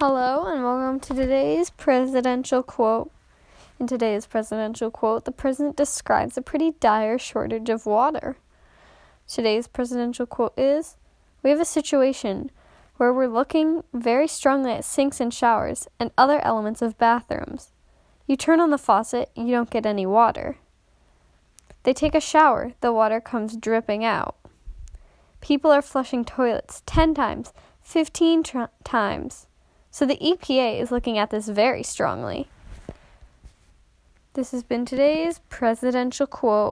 Hello, and welcome to today's presidential quote. In today's presidential quote, the president describes a pretty dire shortage of water. Today's presidential quote is We have a situation where we're looking very strongly at sinks and showers and other elements of bathrooms. You turn on the faucet, you don't get any water. They take a shower, the water comes dripping out. People are flushing toilets 10 times, 15 tr- times. So the EPA is looking at this very strongly. This has been today's presidential quote.